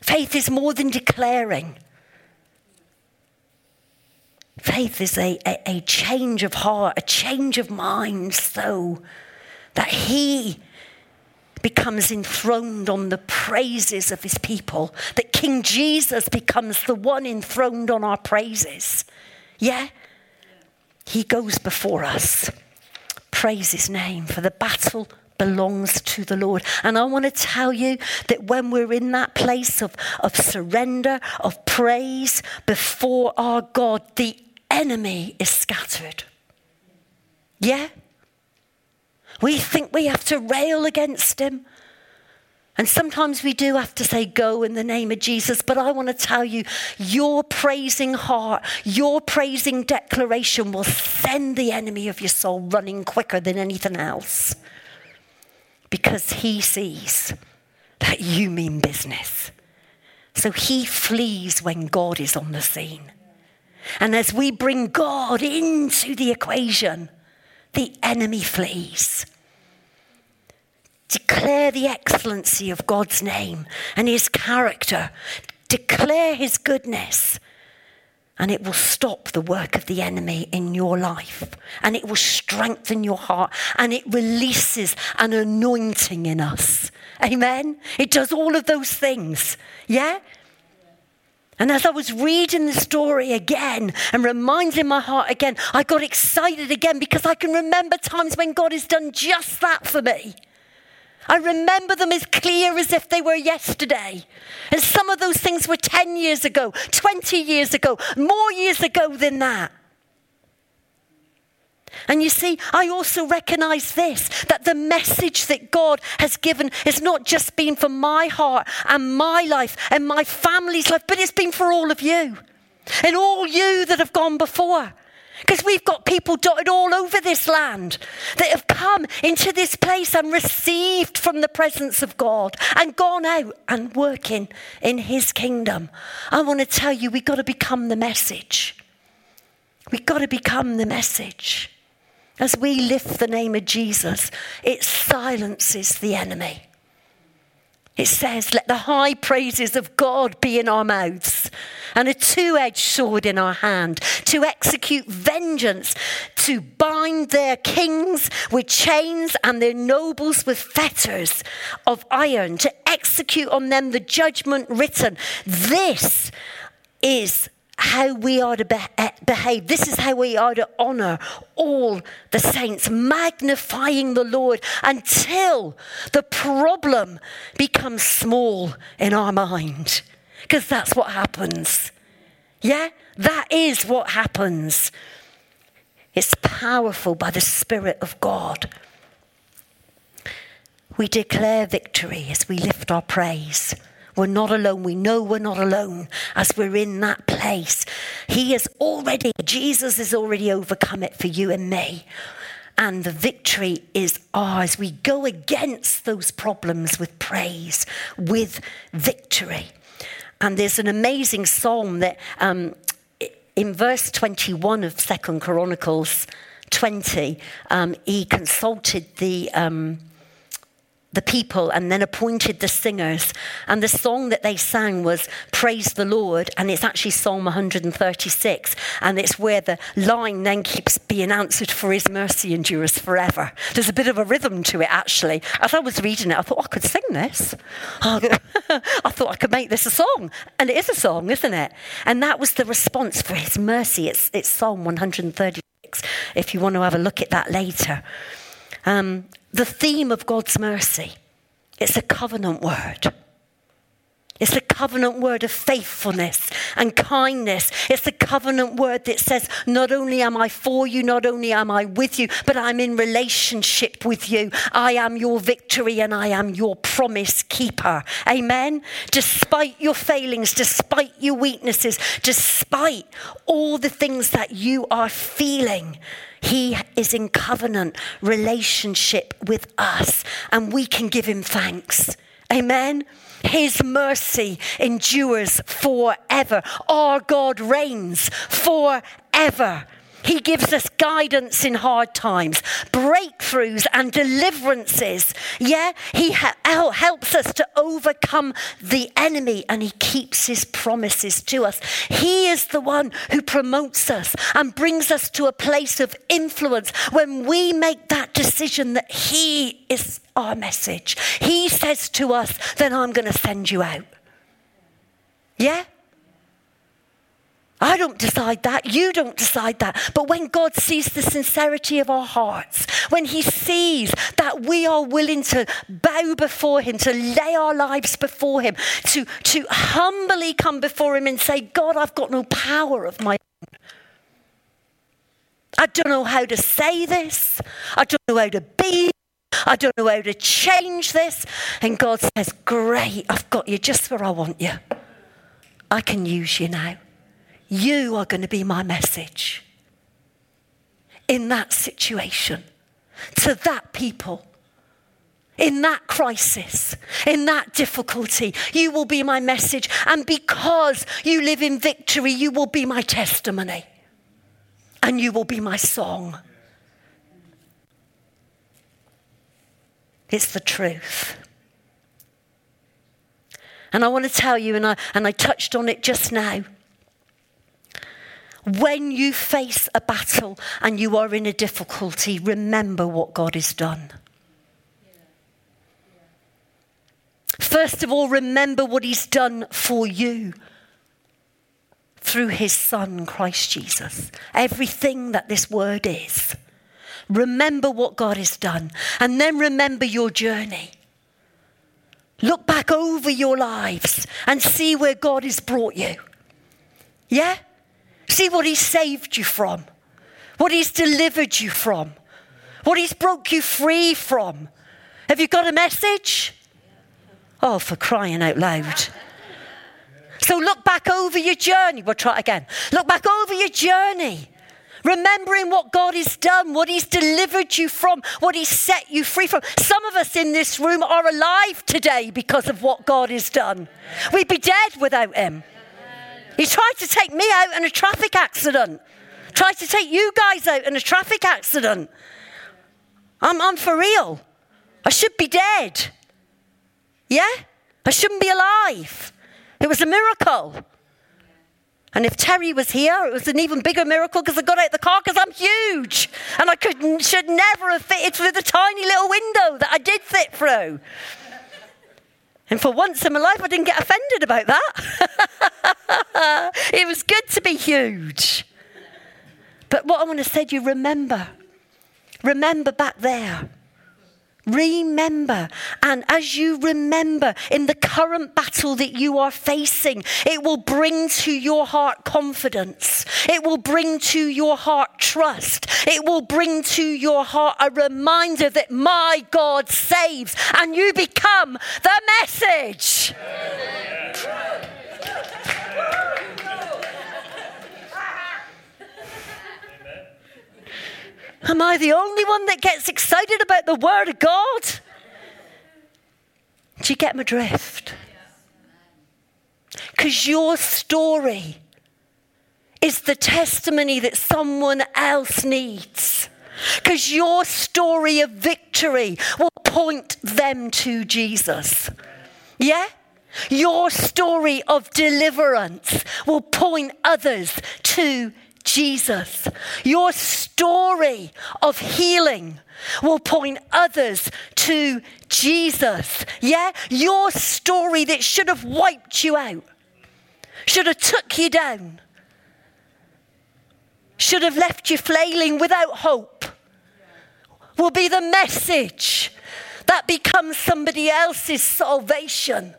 Faith is more than declaring. Faith is a, a, a, change of heart, a change of mind, so that He becomes enthroned on the praises of His people, that King Jesus becomes the one enthroned on our praises. Yeah? He goes before us. Praise his name, for the battle belongs to the Lord. And I want to tell you that when we're in that place of, of surrender, of praise before our God, the enemy is scattered. Yeah? We think we have to rail against him. And sometimes we do have to say, Go in the name of Jesus. But I want to tell you, your praising heart, your praising declaration will send the enemy of your soul running quicker than anything else. Because he sees that you mean business. So he flees when God is on the scene. And as we bring God into the equation, the enemy flees declare the excellency of God's name and his character. Declare his goodness and it will stop the work of the enemy in your life and it will strengthen your heart and it releases an anointing in us. Amen. It does all of those things. Yeah? And as I was reading the story again and reminding my heart again, I got excited again because I can remember times when God has done just that for me. I remember them as clear as if they were yesterday. And some of those things were 10 years ago, 20 years ago, more years ago than that. And you see, I also recognize this that the message that God has given has not just been for my heart and my life and my family's life, but it's been for all of you and all you that have gone before. Because we've got people dotted all over this land that have come into this place and received from the presence of God and gone out and working in His kingdom. I want to tell you, we've got to become the message. We've got to become the message. As we lift the name of Jesus, it silences the enemy. It says, Let the high praises of God be in our mouths and a two edged sword in our hand to execute vengeance, to bind their kings with chains and their nobles with fetters of iron, to execute on them the judgment written. This is how we are to be- eh, behave. This is how we are to honor all the saints, magnifying the Lord until the problem becomes small in our mind. Because that's what happens. Yeah? That is what happens. It's powerful by the Spirit of God. We declare victory as we lift our praise. We're not alone. We know we're not alone as we're in that place. He has already, Jesus has already overcome it for you and me. And the victory is ours. We go against those problems with praise, with victory. And there's an amazing psalm that um, in verse 21 of Second Chronicles 20, um, he consulted the. Um, the people and then appointed the singers. And the song that they sang was Praise the Lord, and it's actually Psalm 136. And it's where the line then keeps being answered for his mercy endures forever. There's a bit of a rhythm to it, actually. As I was reading it, I thought, I could sing this. I thought I could make this a song. And it is a song, isn't it? And that was the response for his mercy. It's, it's Psalm 136, if you want to have a look at that later. Um, the theme of God's mercy. It's a covenant word. It's a covenant word of faithfulness and kindness. It's a covenant word that says, Not only am I for you, not only am I with you, but I'm in relationship with you. I am your victory and I am your promise keeper. Amen. Despite your failings, despite your weaknesses, despite all the things that you are feeling, he is in covenant relationship with us, and we can give him thanks. Amen. His mercy endures forever. Our God reigns forever. He gives us guidance in hard times, breakthroughs and deliverances. Yeah, He ha- helps us to overcome the enemy and He keeps His promises to us. He is the one who promotes us and brings us to a place of influence when we make that decision that He is our message. He says to us, then I'm going to send you out. Yeah? I don't decide that. You don't decide that. But when God sees the sincerity of our hearts, when He sees that we are willing to bow before Him, to lay our lives before Him, to, to humbly come before Him and say, God, I've got no power of my own. I don't know how to say this. I don't know how to be. I don't know how to change this. And God says, Great, I've got you just where I want you. I can use you now. You are going to be my message in that situation to that people. In that crisis, in that difficulty, you will be my message. And because you live in victory, you will be my testimony. And you will be my song. It's the truth. And I want to tell you, and I, and I touched on it just now. When you face a battle and you are in a difficulty, remember what God has done. First of all, remember what He's done for you through His Son, Christ Jesus. Everything that this word is. Remember what God has done, and then remember your journey. Look back over your lives and see where God has brought you. Yeah? See what He's saved you from, what He's delivered you from, what He's broke you free from. Have you got a message? Oh, for crying out loud. So look back over your journey. We'll try it again. Look back over your journey. Remembering what God has done, what He's delivered you from, what He's set you free from. Some of us in this room are alive today because of what God has done. We'd be dead without Him. He tried to take me out in a traffic accident, tried to take you guys out in a traffic accident. I'm, I'm for real. I should be dead. Yeah? I shouldn't be alive. It was a miracle. And if Terry was here, it was an even bigger miracle because I got out of the car because I'm huge. And I could, should never have fitted through the tiny little window that I did fit through. And for once in my life, I didn't get offended about that. it was good to be huge. But what I want to say to you remember, remember back there Remember. And as you remember in the current battle that you are facing, it will bring to your heart confidence. It will bring to your heart trust. It will bring to your heart a reminder that my God saves and you become the message. Am I the only one that gets excited about the Word of God? Do you get my drift? Because your story is the testimony that someone else needs. Because your story of victory will point them to Jesus. Yeah? Your story of deliverance will point others to Jesus. Your story of healing will point others to Jesus. Yeah? Your story that should have wiped you out, should have took you down, should have left you flailing without hope, will be the message that becomes somebody else's salvation.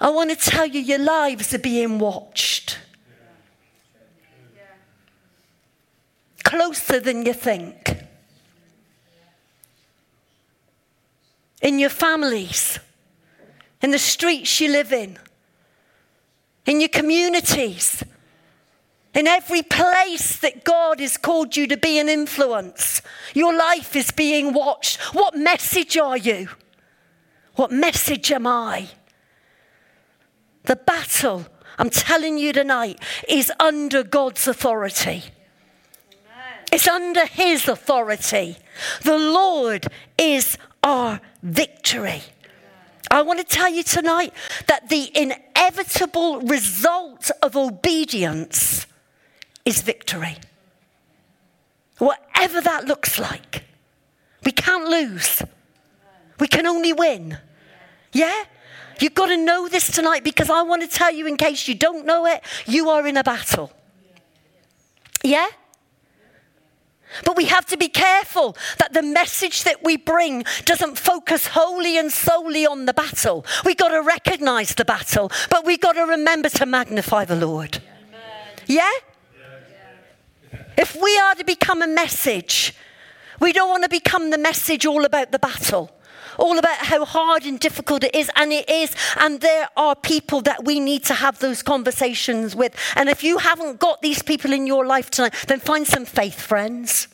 I want to tell you, your lives are being watched. Closer than you think. In your families, in the streets you live in, in your communities, in every place that God has called you to be an influence, your life is being watched. What message are you? What message am I? The battle, I'm telling you tonight, is under God's authority. It's under His authority. The Lord is our victory. I want to tell you tonight that the inevitable result of obedience is victory. Whatever that looks like, we can't lose. We can only win. Yeah? You've got to know this tonight because I want to tell you, in case you don't know it, you are in a battle. Yeah? But we have to be careful that the message that we bring doesn't focus wholly and solely on the battle. We've got to recognize the battle, but we've got to remember to magnify the Lord. Yeah? If we are to become a message, we don't want to become the message all about the battle all about how hard and difficult it is, and it is. And there are people that we need to have those conversations with. And if you haven't got these people in your life tonight, then find some faith friends.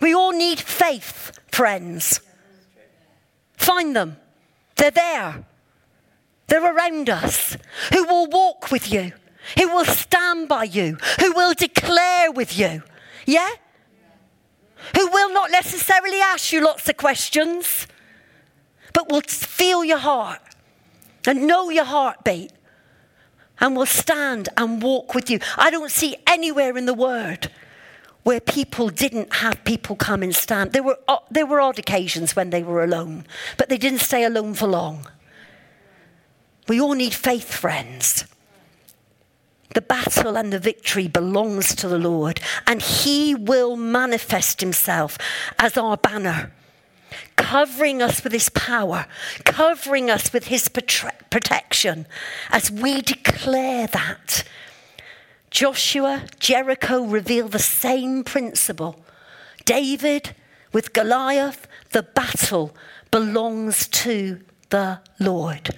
We all need faith friends. Find them. They're there. They're around us who will walk with you, who will stand by you, who will declare with you. Yeah? Who will not necessarily ask you lots of questions, but we'll feel your heart and know your heartbeat and will stand and walk with you. I don't see anywhere in the word where people didn't have people come and stand. There were, there were odd occasions when they were alone, but they didn't stay alone for long. We all need faith, friends. The battle and the victory belongs to the Lord, and He will manifest Himself as our banner covering us with his power, covering us with his protection as we declare that. Joshua, Jericho reveal the same principle. David with Goliath, the battle belongs to the Lord.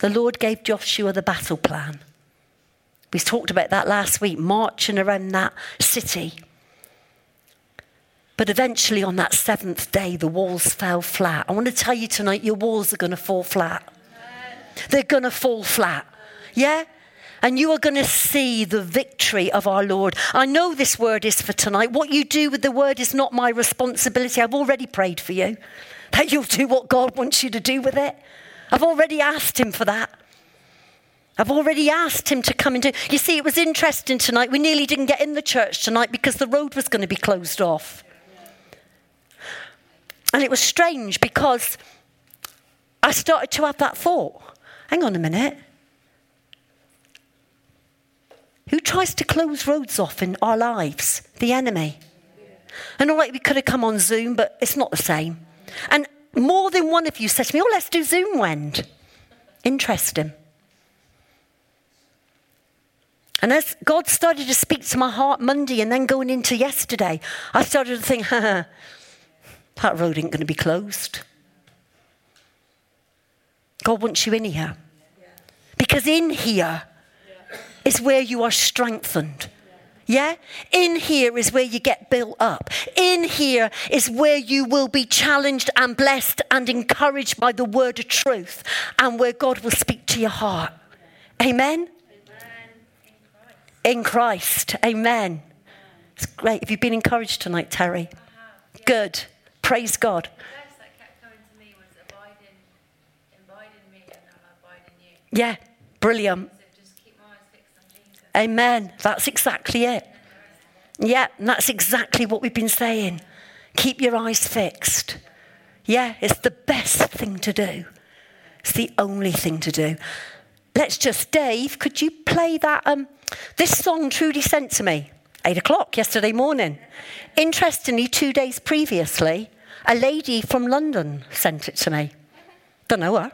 The Lord gave Joshua the battle plan. We talked about that last week, marching around that city. But eventually, on that seventh day, the walls fell flat. I want to tell you tonight your walls are going to fall flat. They're going to fall flat. Yeah? And you are going to see the victory of our Lord. I know this word is for tonight. What you do with the word is not my responsibility. I've already prayed for you that you'll do what God wants you to do with it. I've already asked Him for that. I've already asked him to come do. You see, it was interesting tonight. We nearly didn't get in the church tonight because the road was going to be closed off. And it was strange because I started to have that thought hang on a minute. Who tries to close roads off in our lives? The enemy. And all right, we could have come on Zoom, but it's not the same. And more than one of you said to me, Oh, let's do Zoom Wend. Interesting. And as God started to speak to my heart Monday and then going into yesterday, I started to think, that road ain't going to be closed. God wants you in here. Because in here is where you are strengthened. Yeah? In here is where you get built up. In here is where you will be challenged and blessed and encouraged by the word of truth and where God will speak to your heart. Amen? In Christ. Amen. It's great. Have you been encouraged tonight, Terry? Good. Praise God. Yeah, brilliant. Amen. That's exactly it. Yeah, that's exactly what we've been saying. Keep your eyes fixed. Yeah, it's the best thing to do. It's the only thing to do. Let's just, Dave, could you play that? Um, this song Trudy sent to me, eight o'clock yesterday morning. Interestingly, two days previously, a lady from London sent it to me. Don't know her.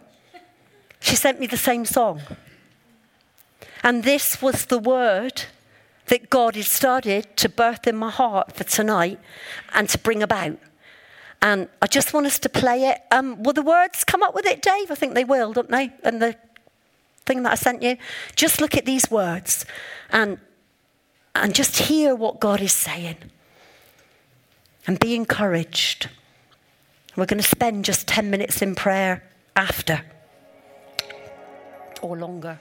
She sent me the same song. And this was the word that God had started to birth in my heart for tonight and to bring about. And I just want us to play it. Um, will the words come up with it, Dave? I think they will, don't they? And the thing that I sent you. Just look at these words and, and just hear what God is saying. And be encouraged. We're going to spend just 10 minutes in prayer after or longer.